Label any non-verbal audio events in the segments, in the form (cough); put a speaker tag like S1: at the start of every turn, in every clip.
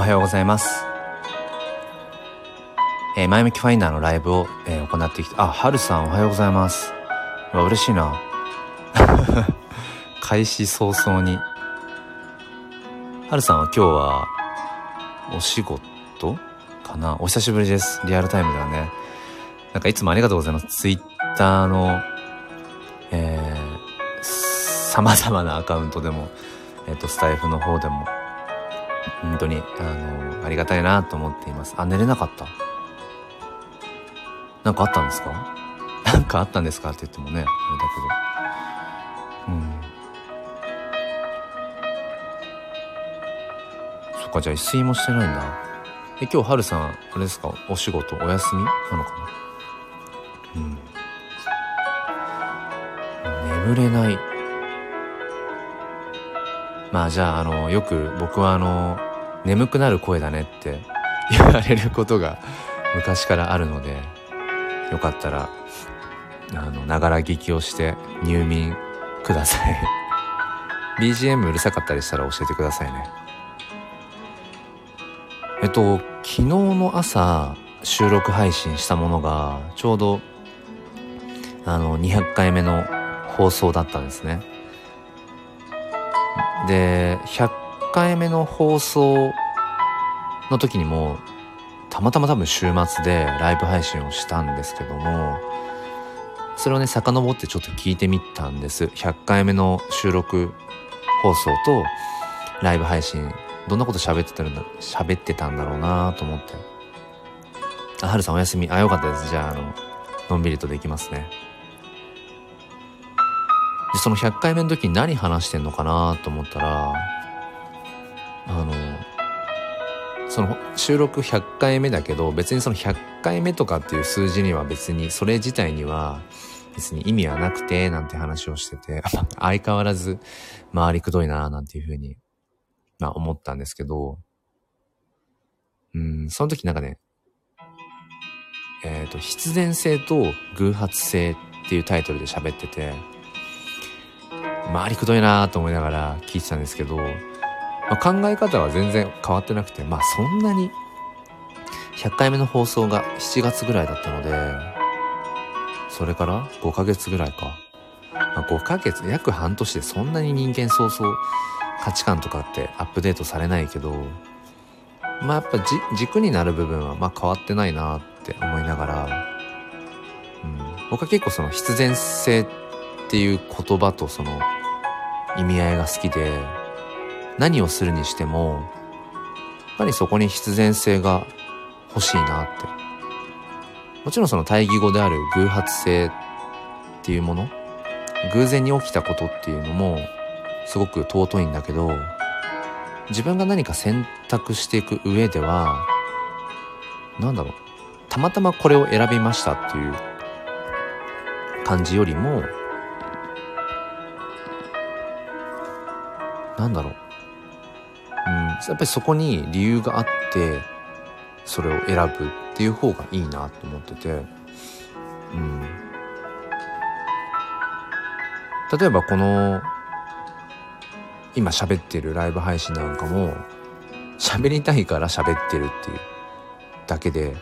S1: おはようございます。えー前向きファインダーのライブを、えー行ってきて、あ、はるさんおはようございます。うわ嬉しいな。(laughs) 開始早々に。はるさんは今日は、お仕事かな？お久しぶりです。リアルタイムではね。なんかいつもありがとうございます。ツイッターの、えー、様々なアカウントでも、えっ、と、スタイフの方でも、本当に、あの、ありがたいなと思っています。あ、寝れなかった？なんかあったんですか？なんかあったんですかって言ってもね、あれだけど。うん。そっか、じゃあ一睡もしてないんだ。え、今日、はるさん、あれですか？お仕事、お休み？なのかな？うん。眠れない。まあじゃあ、あの、よく僕はあの、眠くなる声だねって (laughs) 言われることが昔からあるので、よかったら、あの、ながら聞きをして入眠ください。(laughs) BGM うるさかったりしたら教えてくださいね。えっと、昨日の朝収録配信したものが、ちょうど、あの、200回目の放送だったんですね。で、100回目の放送の時にも、たまたま多分週末でライブ配信をしたんですけども、それをね、遡ってちょっと聞いてみたんです。100回目の収録放送とライブ配信、どんなこと喋ってたんだ、喋ってたんだろうなと思って。あ、はるさんお休み。あ、よかったです。じゃあ、あの、のんびりとできますね。その100回目の時に何話してんのかなと思ったら、あの、その収録100回目だけど、別にその100回目とかっていう数字には別に、それ自体には別に意味はなくて、なんて話をしてて、(laughs) 相変わらず回りくどいななんていうふうに、まあ思ったんですけど、うん、その時なんかね、えっ、と、必然性と偶発性っていうタイトルで喋ってて、回りくどいなと思いながら聞いてたんですけど、まあ、考え方は全然変わってなくて、まあそんなに、100回目の放送が7月ぐらいだったので、それから5ヶ月ぐらいか。まあ、5ヶ月、約半年でそんなに人間そうそう価値観とかってアップデートされないけど、まあやっぱじ軸になる部分はまあ変わってないなって思いながら、うん、僕は結構その必然性ってていう言葉とその意味合いが好きで、何をするにしても、やっぱりそこに必然性が欲しいなって。もちろんその対義語である偶発性っていうもの、偶然に起きたことっていうのもすごく尊いんだけど、自分が何か選択していく上では、なんだろう、たまたまこれを選びましたっていう感じよりも、なんだろう。うん、やっぱりそこに理由があって、それを選ぶっていう方がいいなと思ってて、うん。例えばこの、今喋ってるライブ配信なんかも、喋りたいから喋ってるっていうだけで、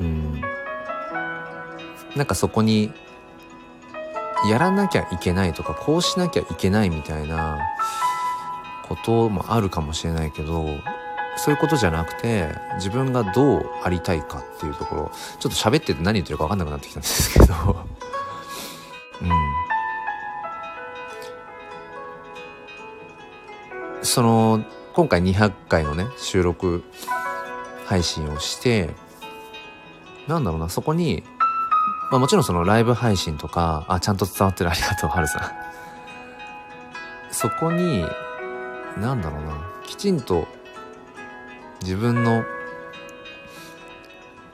S1: うん。なんかそこに、やらなきゃいけないとか、こうしなきゃいけないみたいなこともあるかもしれないけど、そういうことじゃなくて、自分がどうありたいかっていうところ、ちょっと喋ってて何言ってるか分かんなくなってきたんですけど、(laughs) うん。その、今回200回のね、収録配信をして、なんだろうな、そこに、まあもちろんそのライブ配信とか、あ、ちゃんと伝わってるありがとう、はるさん。そこに、なんだろうな、きちんと自分の、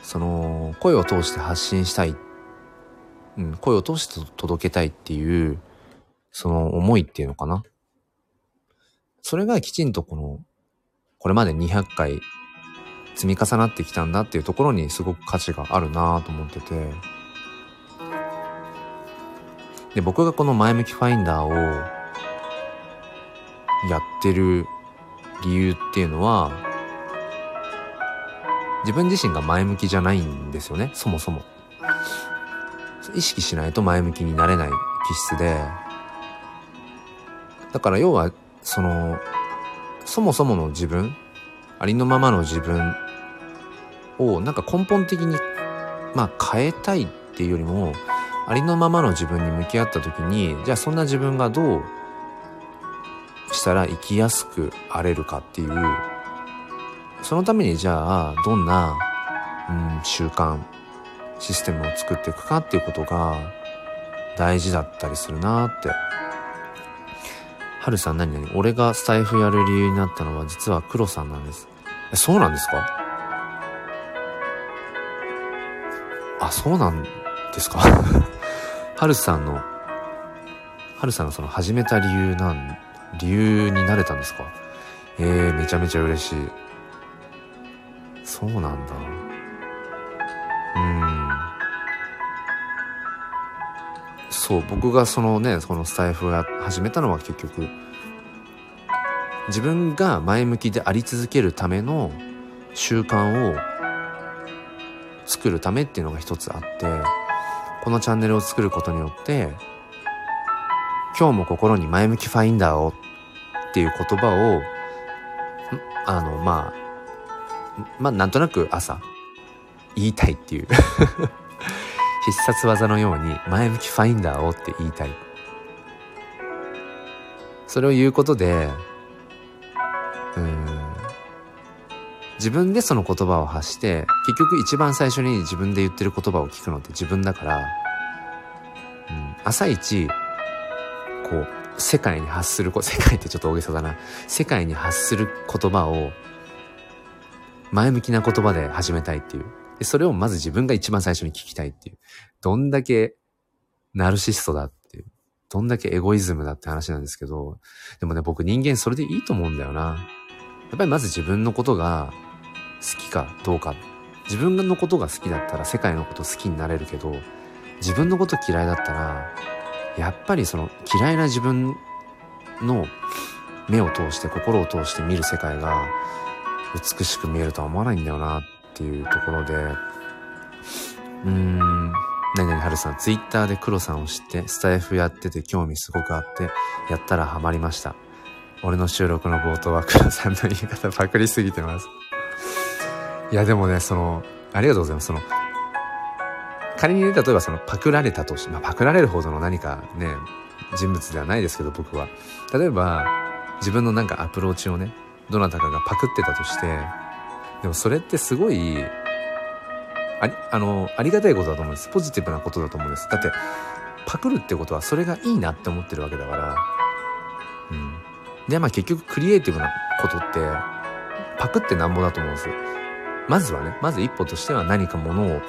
S1: その、声を通して発信したい、うん、声を通して届けたいっていう、その思いっていうのかな。それがきちんとこの、これまで200回積み重なってきたんだっていうところにすごく価値があるなと思ってて。で、僕がこの前向きファインダーをやってる理由っていうのは、自分自身が前向きじゃないんですよね、そもそも。意識しないと前向きになれない気質で、だから要は、その、そもそもの自分、ありのままの自分をなんか根本的に、まあ変えたいっていうよりも、ありのままの自分に向き合った時に、じゃあそんな自分がどうしたら生きやすくあれるかっていう、そのためにじゃあどんな、うん、習慣、システムを作っていくかっていうことが大事だったりするなって。はるさん何々俺がスタイフやる理由になったのは実は黒さんなんです。え、そうなんですか？あ、そうなんですか？はるさんの、はるさんがその始めた理由なん、理由になれたんですか？えー、めちゃめちゃ嬉しい。そうなんだ。うん。そう、僕がそのね、このスタイフを始めたのは結局、自分が前向きであり続けるための習慣を作るためっていうのが一つあって、このチャンネルを作ることによって、今日も心に前向きファインダーをっていう言葉を、あの、まあ、まあ、なんとなく朝、言いたいっていう (laughs) 必殺技のように前向きファインダーをって言いたい。それを言うことで、自分でその言葉を発して、結局一番最初に自分で言ってる言葉を聞くのって自分だから、うん、朝一、こう、世界に発する、世界ってちょっと大げさだな。世界に発する言葉を、前向きな言葉で始めたいっていう。で、それをまず自分が一番最初に聞きたいっていう。どんだけナルシストだっていう。どんだけエゴイズムだって話なんですけど、でもね、僕人間それでいいと思うんだよな。やっぱりまず自分のことが好きかどうか。自分のことが好きだったら世界のこと好きになれるけど、自分のこと嫌いだったら、やっぱりその嫌いな自分の目を通して心を通して見る世界が美しく見えるとは思わないんだよなっていうところで、うーん、何々はるさん、ツイッターで黒さんを知って、スタイフやってて興味すごくあって、やったらハマりました。俺の収録の冒頭は黒さんの言い方パクりすぎてます。いや、でもね、その、ありがとうございます。その、仮にね、例えばそのパクられたとして、まあ、パクられるほどの何かね、人物ではないですけど、僕は。例えば、自分のなんかアプローチをね、どなたかがパクってたとして、でもそれってすごい、あり、あの、ありがたいことだと思うんです。ポジティブなことだと思うんです。だって、パクるってことはそれがいいなって思ってるわけだから、うん。で、まあ結局クリエイティブなことって、パクってなんぼだと思うんですよ。まずはね、まず一歩としては何かものを、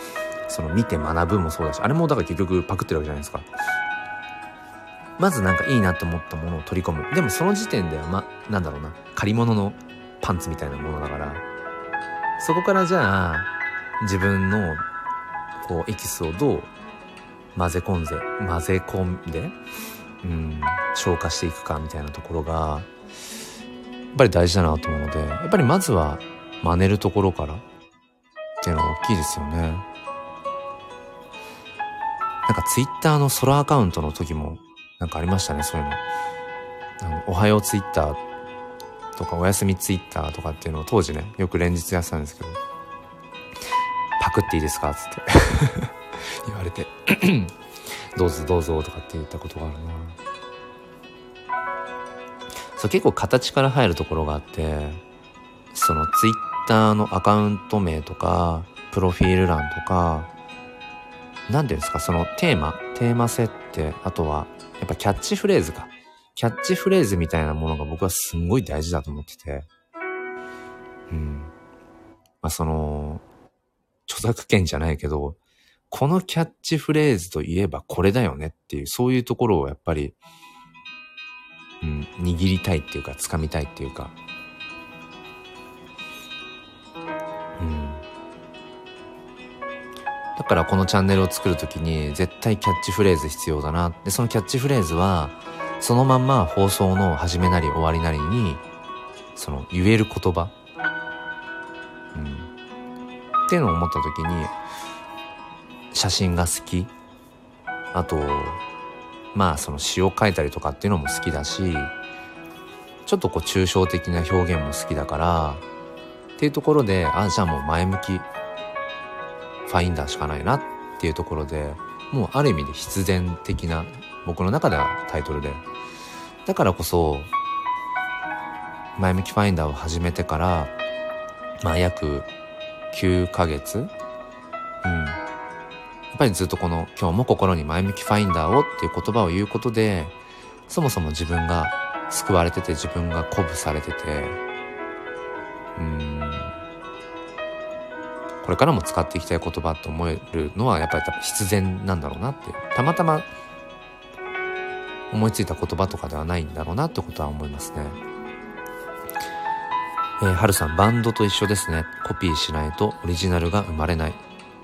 S1: その見て学ぶもそうだし、あれもだから結局パクってるわけじゃないですか。まずなんかいいなと思ったものを取り込む。でもその時点では、ま、なんだろうな、借り物のパンツみたいなものだから、そこからじゃあ、自分の、こう、エキスをどう混ぜ込んで、混ぜ込んで、うん、消化していくかみたいなところが、やっぱり大事だなと思うので、やっぱりまずは真似るところから？っていうのは大きいですよね。なんかツイッターのソロアカウントの時もなんかありましたね、そういうの。あのおはようツイッターとかおやすみツイッターとかっていうのを当時ね、よく連日やってたんですけど、パクっていいですか？つって (laughs) 言われて (clears throat) どうぞどうぞとかって言ったことがあるな。そう結構形から入るところがあって、そのツイッターのアカウント名とか、プロフィール欄とか、何ていうんですか、そのテーマ、テーマ設定、あとは、やっぱキャッチフレーズか。キャッチフレーズみたいなものが僕はすんごい大事だと思ってて。うん。まあ、その、著作権じゃないけど、このキャッチフレーズといえばこれだよねっていう、そういうところをやっぱり、うん、握りたいっていうか、掴みたいっていうか、だからこのチャンネルを作るときに絶対キャッチフレーズ必要だな。で、そのキャッチフレーズは、そのまんま放送の始めなり終わりなりにその言える言葉、うん、っていうのを思った時に写真が好き。あとまあその詩を書いたりとかっていうのも好きだしちょっとこう抽象的な表現も好きだからっていうところであじゃあもう前向き。ファインダーしかないなっていうところでもうある意味で必然的な僕の中ではタイトルで。だからこそ前向きファインダーを始めてからまあ約9ヶ月うん。やっぱりずっとこの今日も心に前向きファインダーをっていう言葉を言うことでそもそも自分が救われてて自分が鼓舞されててうん。これからも使っていきたい言葉と思えるのはやっぱり多分必然なんだろうなってたまたま思いついた言葉とかではないんだろうなってことは思いますね。えー、はるさん、バンドと一緒ですね。コピーしないとオリジナルが生まれない。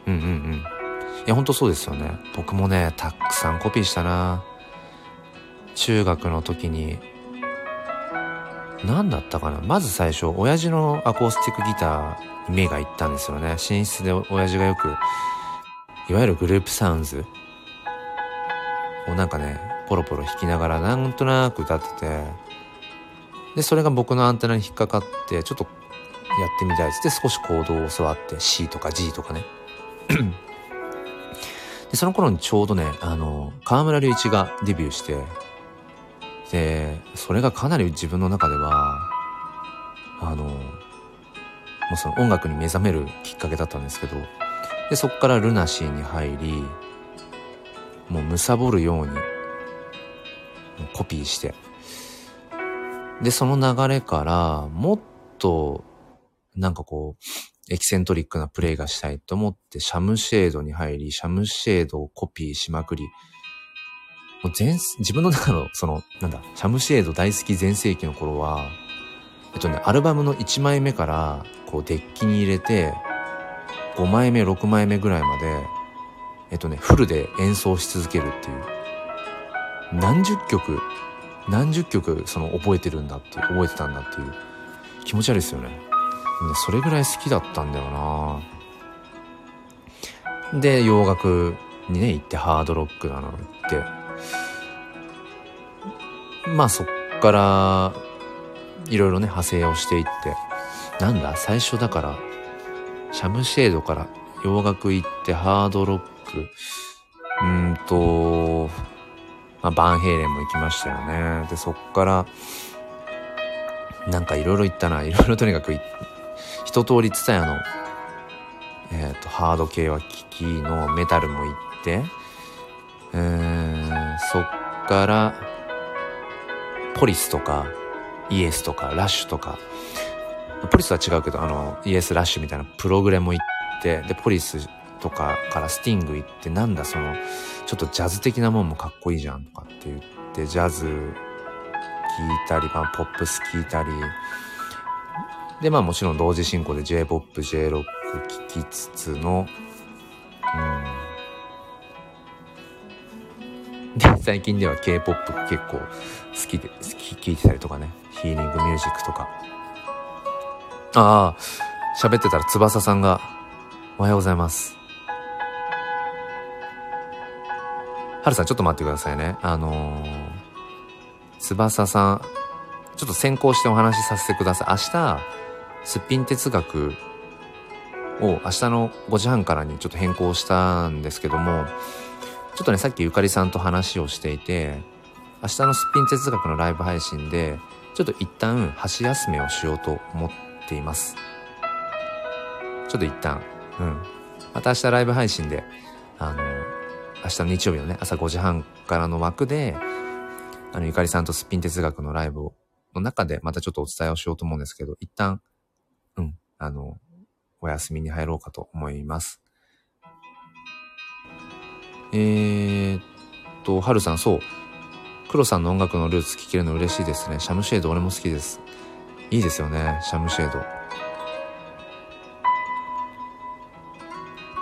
S1: うんうんうん。いや、ほんとそうですよね。僕もね、たくさんコピーしたな中学の時に、何だったかな？まず最初、親父のアコースティックギターに目がいったんですよね。寝室で親父がよく、いわゆるグループサウンズをなんかね、ポロポロ弾きながらなんとなく歌ってて、で、それが僕のアンテナに引っかかって、ちょっとやってみたいっつって少しコードを教わって C とか G とかね。で、その頃にちょうどね、あの、河村隆一がデビューして、で、それがかなり自分の中では、あの、もうその音楽に目覚めるきっかけだったんですけど、で、そっからルナシーに入り、もう貪るように、コピーして、で、その流れから、もっと、なんかこう、エキセントリックなプレイがしたいと思って、シャムシェードに入り、シャムシェードをコピーしまくり、もう全、(laughs) 自分の中の、その、なんだ、シャムシェード大好き全盛期の頃は、えっとね、アルバムの1枚目から、こう、デッキに入れて、5枚目、6枚目ぐらいまで、えっとね、フルで演奏し続けるっていう。何十曲何十曲その覚えてるんだっていう覚えてたんだっていう気持ち悪いですよねそれぐらい好きだったんだよなで洋楽にね行ってハードロックなの行ってまあそっからいろいろね派生をしていってなんだ最初だからシャムシェードから洋楽行ってハードロックうんとまあ、バンヘイレンも行きましたよね。で、そっから、なんかいろいろ行ったな。いろいろとにかく、一通りツタヤの、えっ、ー、と、ハード系は機器のメタルも行って、えー、そっから、ポリスとか、イエスとか、ラッシュとか、ポリスは違うけど、あの、イエスラッシュみたいなプログレも行って、で、ポリスとかからスティング行ってなんだそのちょっとジャズ的なもんもかっこいいじゃんとかって言ってジャズ聴いたり、まあ、ポップス聴いたり。でまあもちろん同時進行で J-POP、J-ROCK 聴きつつのうん。最近では K-POP 結構好きで好き聴いてたりとかねヒーリングミュージックとかああ喋ってたら翼さんがおはようございますはるさん、ちょっと待ってくださいね。あのー、翼さん、ちょっと先行してお話しさせてください。明日、すっぴん哲学を明日の5時半からにちょっと変更したんですけども、ちょっとね、さっきゆかりさんと話をしていて、明日のすっぴん哲学のライブ配信で、ちょっと一旦箸休めをしようと思っています。ちょっと一旦、うん。また明日ライブ配信で、あの明日の日曜日のね、朝5時半からの枠で、あの、ゆかりさんとすっぴん哲学のライブの中で、またちょっとお伝えをしようと思うんですけど、一旦、うん、あの、お休みに入ろうかと思います。えー、っと、はるさん、そう。黒さんの音楽のルーツ聴けるの嬉しいですね。シャムシェード俺も好きです。いいですよね、シャムシェード。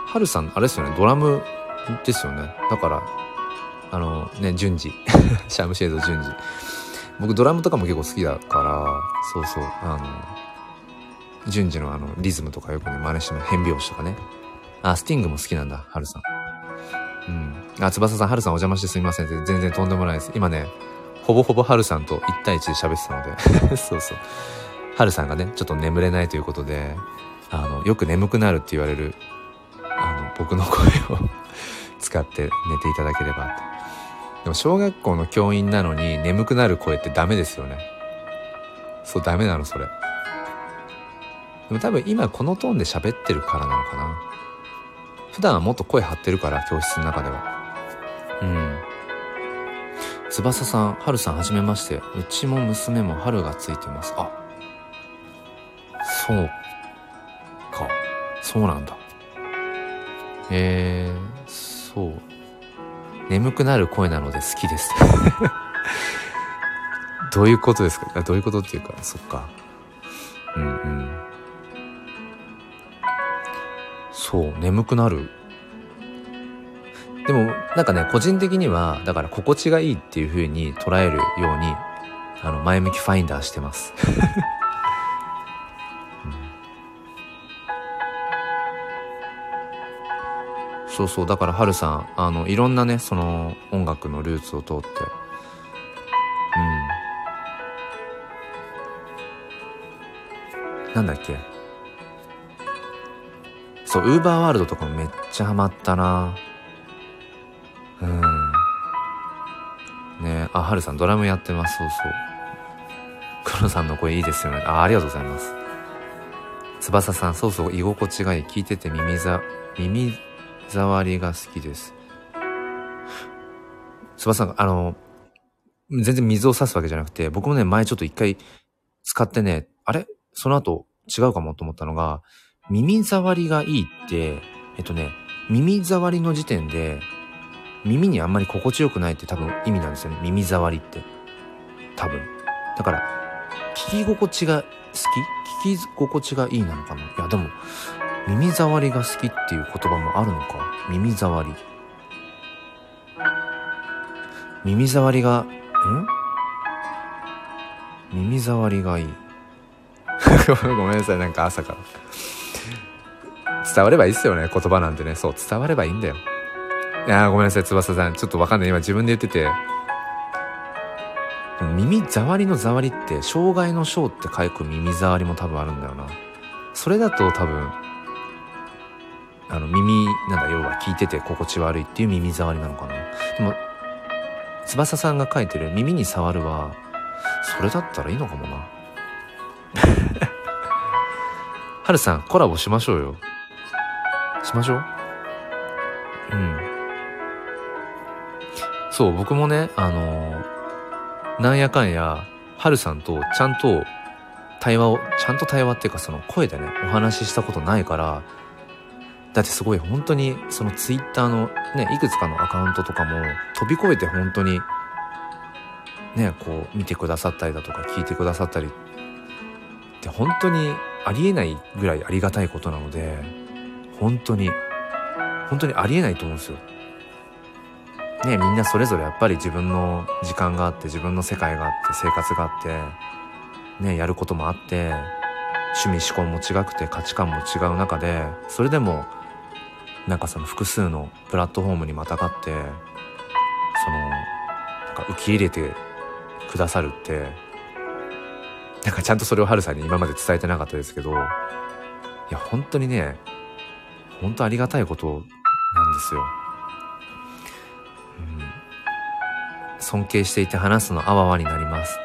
S1: はるさん、あれですよね、ドラムですよね。だから、あのね、順次。(laughs) シャムシェード順次。僕ドラムとかも結構好きだからそうそうあの順次のあのリズムとかよくね真似して変拍子とかねあスティングも好きなんだ春さんうん。あ翼さん春さんお邪魔してすみません。全然とんでもないです。今ねほぼほぼ春さんと1対1で喋ってたので。(laughs) そうそう。春さんがねちょっと眠れないということであのよく眠くなるって言われるあの僕の声を (laughs) 使って寝ていただければとでも小学校の教員なのに眠くなる声ってダメですよね。そうダメなのそれ。でも多分今このトーンで喋ってるからなのかな。普段はもっと声張ってるから教室の中では。うん。翼さん春さんはじめまして。うちも娘も春がついてます。あ。そうか。そうなんだ。えー、そう。眠くなる声なので好きです。(laughs) どういうことですか？どういうことっていうかそっか。うんうん。そう眠くなる。でもなんかね個人的にはだから心地がいいっていう風に捉えるようにあの前向きファインダーしてます。(laughs) そうそうだからハルさんあのいろんなねその音楽のルーツを通って。うん。なんだっけ？そうウーバーワールドとかもめっちゃハマったな。うん。ねあハルさんドラムやってますそうそう。黒さんの声いいですよね。あありがとうございます。翼さんそうそう居心地がいい。聞いてて耳ざ耳触りが好きです。翼さん、あの、全然水を差すわけじゃなくて、僕もね、前ちょっと一回使ってね、あれ？その後違うかもと思ったのが、耳触りがいいって、えっとね、耳触りの時点で、耳にあんまり心地よくないって多分意味なんですよね。耳触りって。多分。だから、聞き心地が好き？聞き心地がいいなのかな？いや、でも、耳障りが好きっていう言葉もあるのか？耳障り。耳障りがん？耳障りがいい。(laughs) ごめんなさいなんか朝から。伝わればいいっすよね。言葉なんてね。そう伝わればいいんだよ。いやごめんなさい。翼さん。ちょっとわかんない。今自分で言ってて。耳障りの障りって障害の障って書く耳障りも多分あるんだよな。それだと多分あの耳なんだ要は聞いてて心地悪いっていう耳障りなのかな。でも翼さんが書いてる耳に触るはそれだったらいいのかもな。(laughs) はるさんコラボしましょうよ。しましょう。うん。そう僕もねあのー、なんやかんやはるさんとちゃんと対話をちゃんと対話っていうかその声でねお話ししたことないからだってすごい本当にそのツイッターのね、いくつかのアカウントとかも飛び越えて本当にね、こう見てくださったりだとか聞いてくださったりって本当にありえないぐらいありがたいことなので、本当に、本当にありえないと思うんですよ。ね、みんなそれぞれやっぱり自分の時間があって自分の世界があって生活があってねやることもあって趣味思考も違くて価値観も違う中でそれでもなんかその複数のプラットフォームにまたがってそのなんか受け入れてくださるってなんかちゃんとそれをハルさんに今まで伝えてなかったですけどいや本当にね本当ありがたいことなんですよ。うん、尊敬していて話すのあわわになります。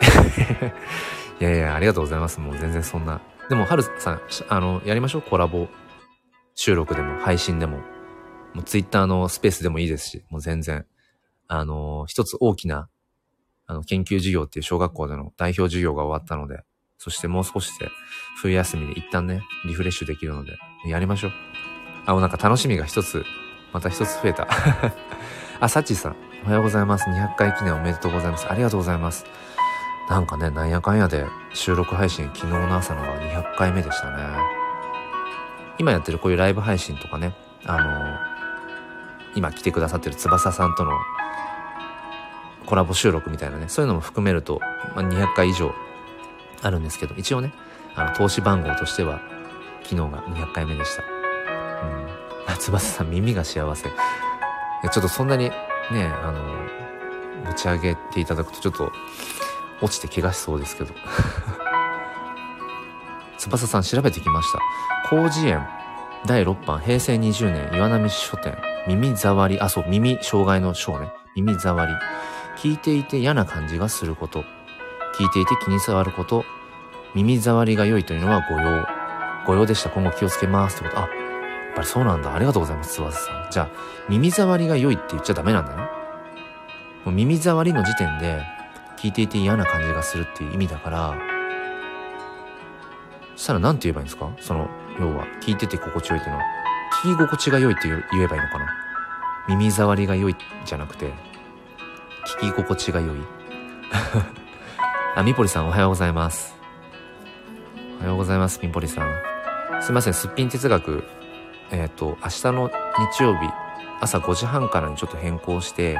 S1: (laughs) いやいや、ありがとうございます。もう全然そんな。でも、はるさん、あの、やりましょう。コラボ収録でも、配信でも、もうツイッターのスペースでもいいですし、もう全然。あの、一つ大きな、あの、研究授業っていう小学校での代表授業が終わったので、そしてもう少しで、冬休みで一旦ね、リフレッシュできるので、やりましょう。あ、もうなんか楽しみが一つ、また一つ増えた。(laughs) あ、サッチーさん、おはようございます。200回記念おめでとうございます。ありがとうございます。なんかね、なんやかんやで収録配信昨日の朝のが200回目でしたね。今やってるこういうライブ配信とかね、あのー、今来てくださってる翼さんとのコラボ収録みたいなね、そういうのも含めると、まあ、200回以上あるんですけど、一応ね、あの、投資番号としては、昨日が200回目でした。うん。あ、翼さん耳が幸せ。ちょっとそんなにね、あの、持ち上げていただくとちょっと落ちて怪我しそうですけど。(laughs) 翼さん調べてきました。広辞苑第6版平成20年岩波書店耳障り、あ、そう、耳障害の章ね。耳障り。聞いていて嫌な感じがすること。聞いていて気に障ること。耳障りが良いというのは誤用。誤用でした。今後気をつけます。ってこと。あ、やっぱりそうなんだ。ありがとうございます、翼さん。じゃあ、耳障りが良いって言っちゃダメなんだね。もう耳障りの時点で、聞いていて嫌な感じがするっていう意味だから、そしたら何て言えばいいんですか？その、要は、聞いてて心地よいっていうのは、聞き心地が良いって言えばいいのかな？耳障りが良いじゃなくて、聞き心地が良いあ、みぽりさんおはようございます。おはようございます、みぽりさん。すいません、すっぴん哲学、えっ、ー、と、明日の日曜日、朝5時半からにちょっと変更して、えっ、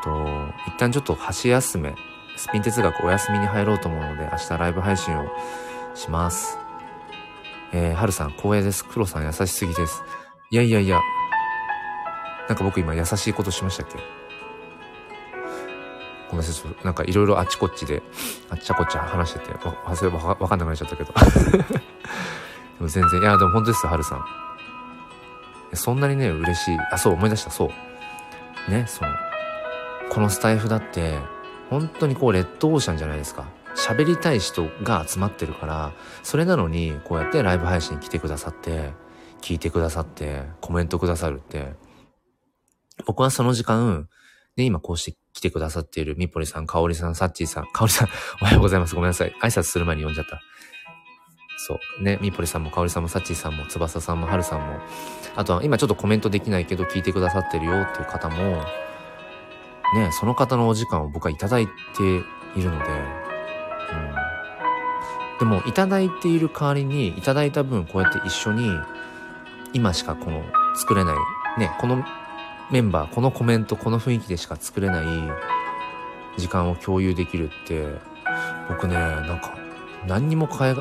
S1: ー、と、一旦ちょっと箸休め、スピン哲学お休みに入ろうと思うので、明日ライブ配信をします。えー、はるさん、光栄です。黒さん、優しすぎです。いやいやいや、なんか僕今優しいことしましたっけ？ごめんなさい、ちょっとなんかいろいろあっちこっちで、あっちゃこっちゃ話してて、わ、忘れわかんなくなっちゃったけど。(laughs) でも全然、いや、でも本当ですよ、はるさん。そんなにね、嬉しい。あ、そう、思い出した、そう。ね、その、このスタイフだって、本当にこう、レッドオーシャンじゃないですか。喋りたい人が集まってるから、それなのに、こうやってライブ配信来てくださって、聞いてくださって、コメントくださるって、僕はその時間、ね、今こうしててくださっているみぽりさん、かおりさん、さっちーさん、かおりさん、(laughs) おはようございます。ごめんなさい。挨拶する前に読んじゃった。そう。ね、みぽりさんも、かおりさんも、さっちーさんも、つばささんも、はるさんも、あとは今ちょっとコメントできないけど聞いてくださってるよっていう方も、ね、その方のお時間を僕はいただいているので、うん。でも、いただいている代わりに、いただいた分、こうやって一緒に、今しかこの、作れない、ね、このメンバー、このコメント、この雰囲気でしか作れない時間を共有できるって、僕ね、なんか、何にも変え、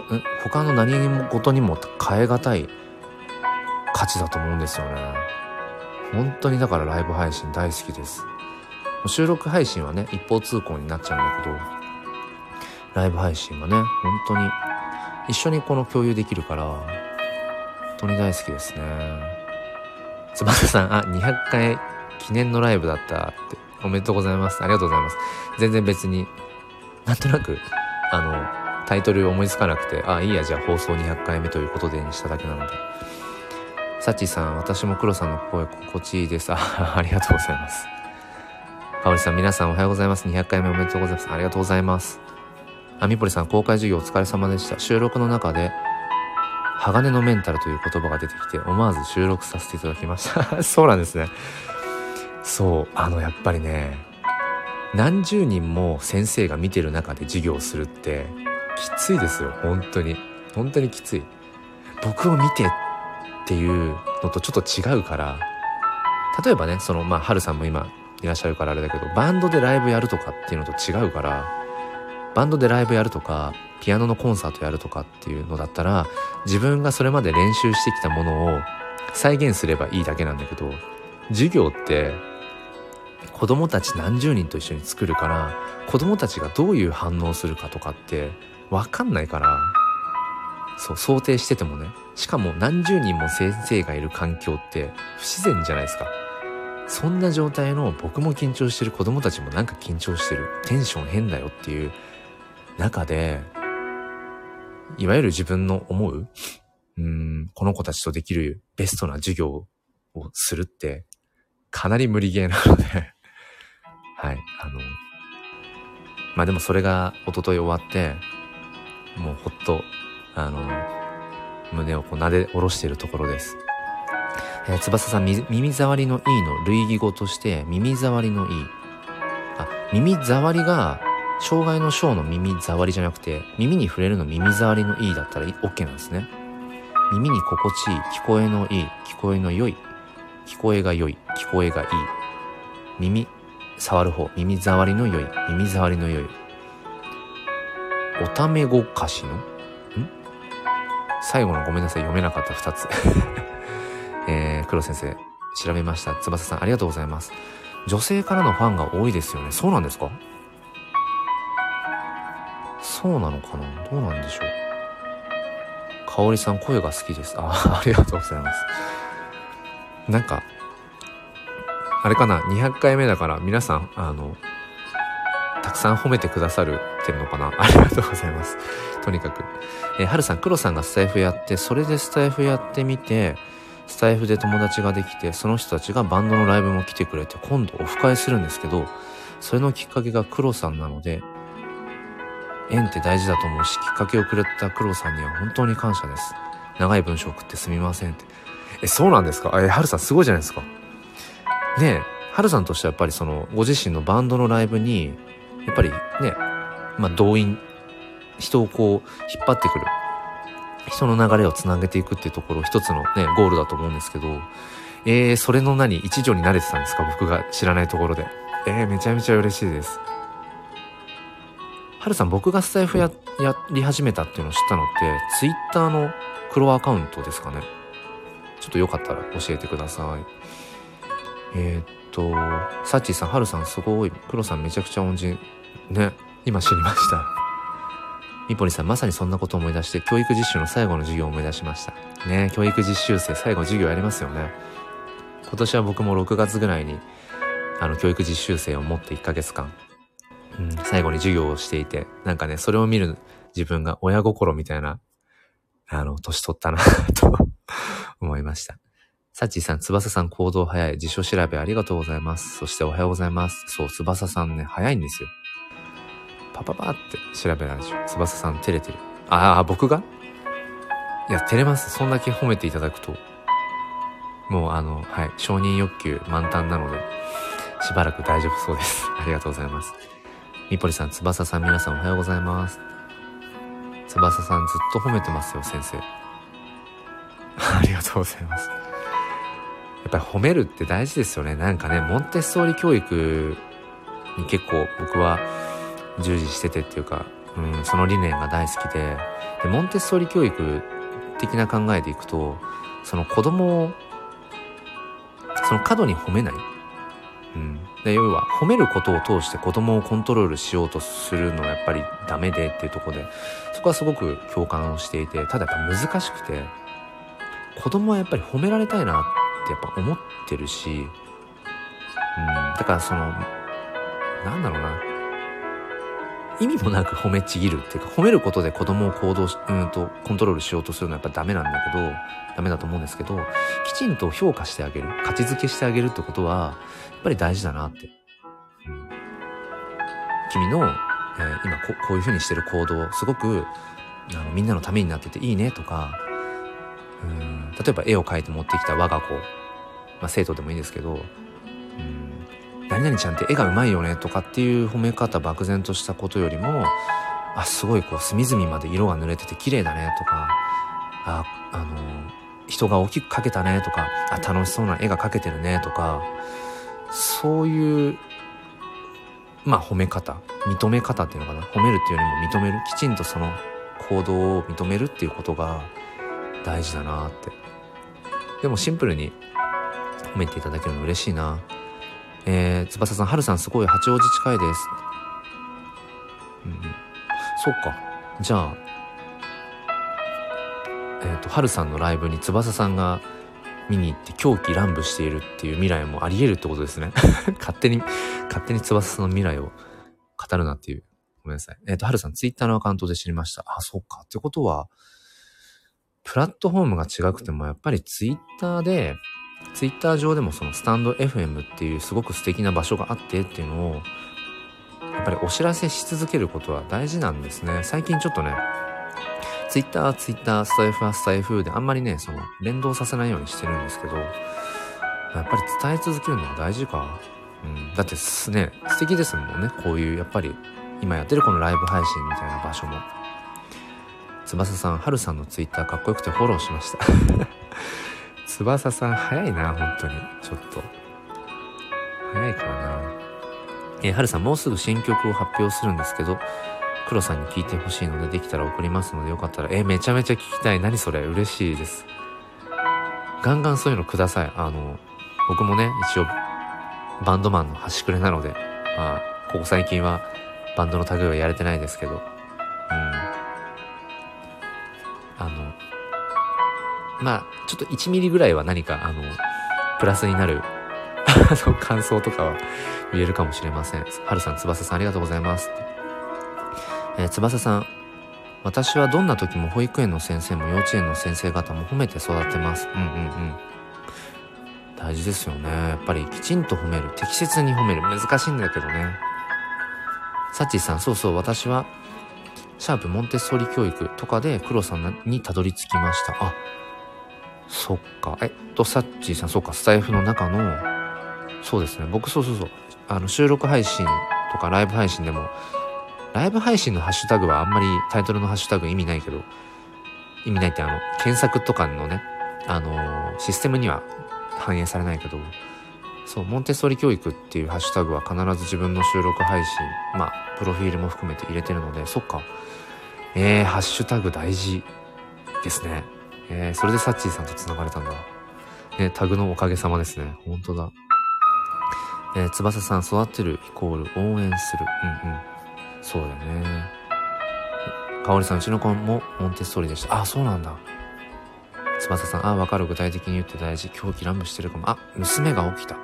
S1: 他の何事にも変え難い価値だと思うんですよね。本当にだからライブ配信大好きです。収録配信はね、一方通行になっちゃうんだけど、ライブ配信はね、本当に一緒にこの共有できるから、本当に大好きですね。翼さん、あ、200回記念のライブだったって。おめでとうございます。ありがとうございます。全然別に、なんとなく、あの、タイトル思いつかなくて、あ、いいや、じゃあ放送200回目ということでにしただけなので。サチさん、私も黒さんの声心地いいです。あ、ありがとうございます。かおりさん、皆さんおはようございます。200回目おめでとうございます。ありがとうございます。あみぽりさん、公開授業お疲れ様でした。収録の中で、鋼のメンタルという言葉が出てきて、思わず収録させていただきました。(laughs) そうなんですね。そう、あの、やっぱりね、何十人も先生が見てる中で授業をするって、きついですよ、本当に。本当にきつい。僕を見てっていうのとちょっと違うから、例えばね、その、まあ、春さんも今いらっしゃるからあれだけど、バンドでライブやるとかっていうのと違うから、バンドでライブやるとか、ピアノのコンサートやるとかっていうのだったら、自分がそれまで練習してきたものを再現すればいいだけなんだけど、授業って子供たち何十人と一緒に作るから、子供たちがどういう反応するかとかってわかんないから、そう、想定しててもね。しかも何十人も先生がいる環境って不自然じゃないですか。そんな状態の僕も緊張してる子供たちもなんか緊張してる。テンション変だよっていう中で、いわゆる自分の思う、うん、この子たちとできるベストな授業をするって、かなり無理ゲーなので (laughs) はい、あの、まあでもそれが一昨日終わって、もうほっと、あの、胸をこう撫で下ろしているところです。えー、翼さん、耳障りのいいの類義語として、耳障りのいい。あ、耳障りが障害の小の耳障りじゃなくて、耳に触れるの耳障りのいいだったら OK なんですね。耳に心地いい、聞こえのいい、聞こえの良い、聞こえが良い、聞こえがいい。耳、触る方。耳障りの良い。耳障りの良い。おためごかしの？ん？最後のごめんなさい。読めなかった二つ。(laughs) えー、黒先生、調べました。翼さん、ありがとうございます。女性からのファンが多いですよね。そうなんですか？そうなのかな？どうなんでしょう？かおりさん、声が好きです。あ、(laughs) ありがとうございます。なんか、あれかな ?200 回目だから皆さん、あの、たくさん褒めてくださるってるのかな？(laughs) ありがとうございます。とにかく。えー、はるさん、黒さんがスタイフやって、それでスタイフやってみて、スタイフで友達ができて、その人たちがバンドのライブも来てくれて、今度オフ会するんですけど、それのきっかけが黒さんなので、縁って大事だと思うし、きっかけをくれた黒さんには本当に感謝です。長い文章送ってすみませんって。え、そうなんですか？え、はるさんすごいじゃないですか。ねえ、はるさんとしてはやっぱりその、ご自身のバンドのライブに、やっぱりね、まあ動員、人をこう、引っ張ってくる。人の流れをつなげていくっていうところ一つのね、ゴールだと思うんですけど、えー、それの何、一助になれてたんですか？僕が知らないところで。えー、めちゃめちゃ嬉しいです。はるさん、僕がスタイフや、やり始めたっていうのを知ったのって、ツイッターの黒アカウントですかね？ちょっとよかったら教えてください。えー、っと、サッチーさん、はるさんすごい。黒さんめちゃくちゃ恩人。ね、今知りました。みぽりさん、まさにそんなことを思い出して、教育実習の最後の授業を思い出しました。ね教育実習生、最後授業やりますよね。今年は僕も6月ぐらいに、あの、教育実習生を持って1ヶ月間、うん、最後に授業をしていて、なんかね、それを見る自分が親心みたいな、あの、年取ったな (laughs) と思いました。サッチーさん、翼さん行動早い。辞書調べありがとうございます。そしておはようございます。そう、翼さんね、早いんですよ。パパパって調べられるでしょ。翼さん照れてる。ああ、僕が？いや、照れます。そんだけ褒めていただくと。もうあの、はい、承認欲求満タンなので、しばらく大丈夫そうです。ありがとうございます。みぽりさん、翼さん、皆さんおはようございます。翼さんずっと褒めてますよ、先生。(laughs) ありがとうございます。やっぱり褒めるって大事ですよね。なんかね、モンテッソーリ教育に結構僕は従事しててっていうか、うん、その理念が大好きででモンテッソーリ教育的な考えでいくとその子供をその過度に褒めない、うん、で要は褒めることを通して子供をコントロールしようとするのはやっぱりダメでっていうとこでそこはすごく共感をしていてただやっぱ難しくて子供はやっぱり褒められたいなってやっぱ思ってるし、うん、だからそのなんだろうな。意味もなく褒めちぎるっていうか、褒めることで子供を行動し、うんと、コントロールしようとするのはやっぱダメなんだけど、ダメだと思うんですけど、きちんと評価してあげる、価値づけしてあげるってことは、やっぱり大事だなって。うん、君の、えー、今ここういう風にしてる行動、すごく、あの、みんなのためになってていいねとか、うん、例えば絵を描いて持ってきた我が子、まあ生徒でもいいんですけど、何々ちゃんって絵がうまいよねとかっていう褒め方漠然としたことよりも、あ、すごいこう隅々まで色が濡れてて綺麗だねとか、あ、あの、人が大きく描けたねとか、あ、楽しそうな絵が描けてるねとか、そういう、まあ褒め方、認め方っていうのかな。褒めるっていうよりも認める。きちんとその行動を認めるっていうことが大事だなって。でもシンプルに褒めていただけるの嬉しいな。えー、翼さん、春さんすごい八王子近いです。うん、そっか。じゃあ、えっ、ー、と、春さんのライブに翼さんが見に行って狂気乱舞しているっていう未来もあり得るってことですね。(laughs) 勝手に、勝手に翼さんの未来を語るなっていう。ごめんなさい。えっ、ー、と、春さん、ツイッターのアカウントで知りました。あ、そうか。ってことは、プラットフォームが違くても、やっぱりツイッターで、ツイッター上でもそのスタンド FM っていうすごく素敵な場所があってっていうのをやっぱりお知らせし続けることは大事なんですね。最近ちょっとね、ツイッターはツイッター、スタイフはスタイフであんまりね、その連動させないようにしてるんですけど、やっぱり伝え続けるのが大事か。うん、だってすね、素敵ですもんね。こういうやっぱり今やってるこのライブ配信みたいな場所も。翼さん、はるさんのツイッターかっこよくてフォローしました。翼さん早いな、本当に。ちょっと。早いからな。えー、はるさんもうすぐ新曲を発表するんですけど、黒さんに聞いてほしいのでできたら送りますのでよかったら、えー、めちゃめちゃ聞きたい。何それ？嬉しいです。ガンガンそういうのください。あの、僕もね、一応、バンドマンの端くれなので、まあ、ここ最近はバンドの類はやれてないですけど、うん。あの、まあ、ちょっと1ミリぐらいは何か、あの、プラスになる (laughs) あの、感想とかは言えるかもしれません。はるさん、翼さんありがとうございます。えー、翼さん、私はどんな時も保育園の先生も幼稚園の先生方も褒めて育てます。うんうんうん。大事ですよね。やっぱりきちんと褒める。適切に褒める。難しいんだけどね。サッチーさん、そうそう、私は、シャープモンテッソーリ教育とかで黒さんにたどり着きました。あ、そっか。えっと、サッチーさん、そうか、スタイフの中の、そうですね。僕、そうそうそう。あの、収録配信とかライブ配信でも、ライブ配信のハッシュタグはあんまりタイトルのハッシュタグ意味ないけど、意味ないってあの、検索とかのね、あのー、システムには反映されないけど、そう、モンテッソリ教育っていうハッシュタグは必ず自分の収録配信、まあ、プロフィールも含めて入れてるので、そっか。えー、ハッシュタグ大事ですね。えー、それでサッチーさんと繋がれたんだ。ね、タグのおかげさまですね。本当だ。えー、翼さん育ってるイコール応援する。うんうん。そうだよね。かおりさん、うちの子もモンテッソーリでした。あ、そうなんだ。翼さん、あ、わかる。具体的に言って大事。狂気乱舞してるかも。あ、娘が起きた。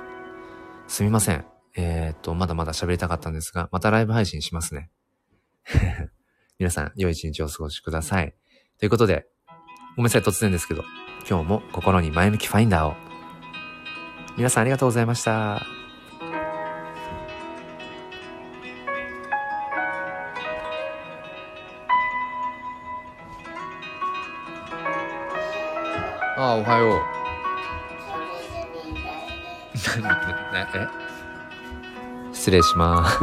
S1: すみません。えー、っと、まだまだ喋りたかったんですが、またライブ配信しますね。(laughs) 皆さん、良い一日をお過ごしください。ということで、ごめんなさい、突然ですけど、今日も心に前向きファインダーを。皆さんありがとうございました。ああ、おはよう。(laughs) え？失礼します。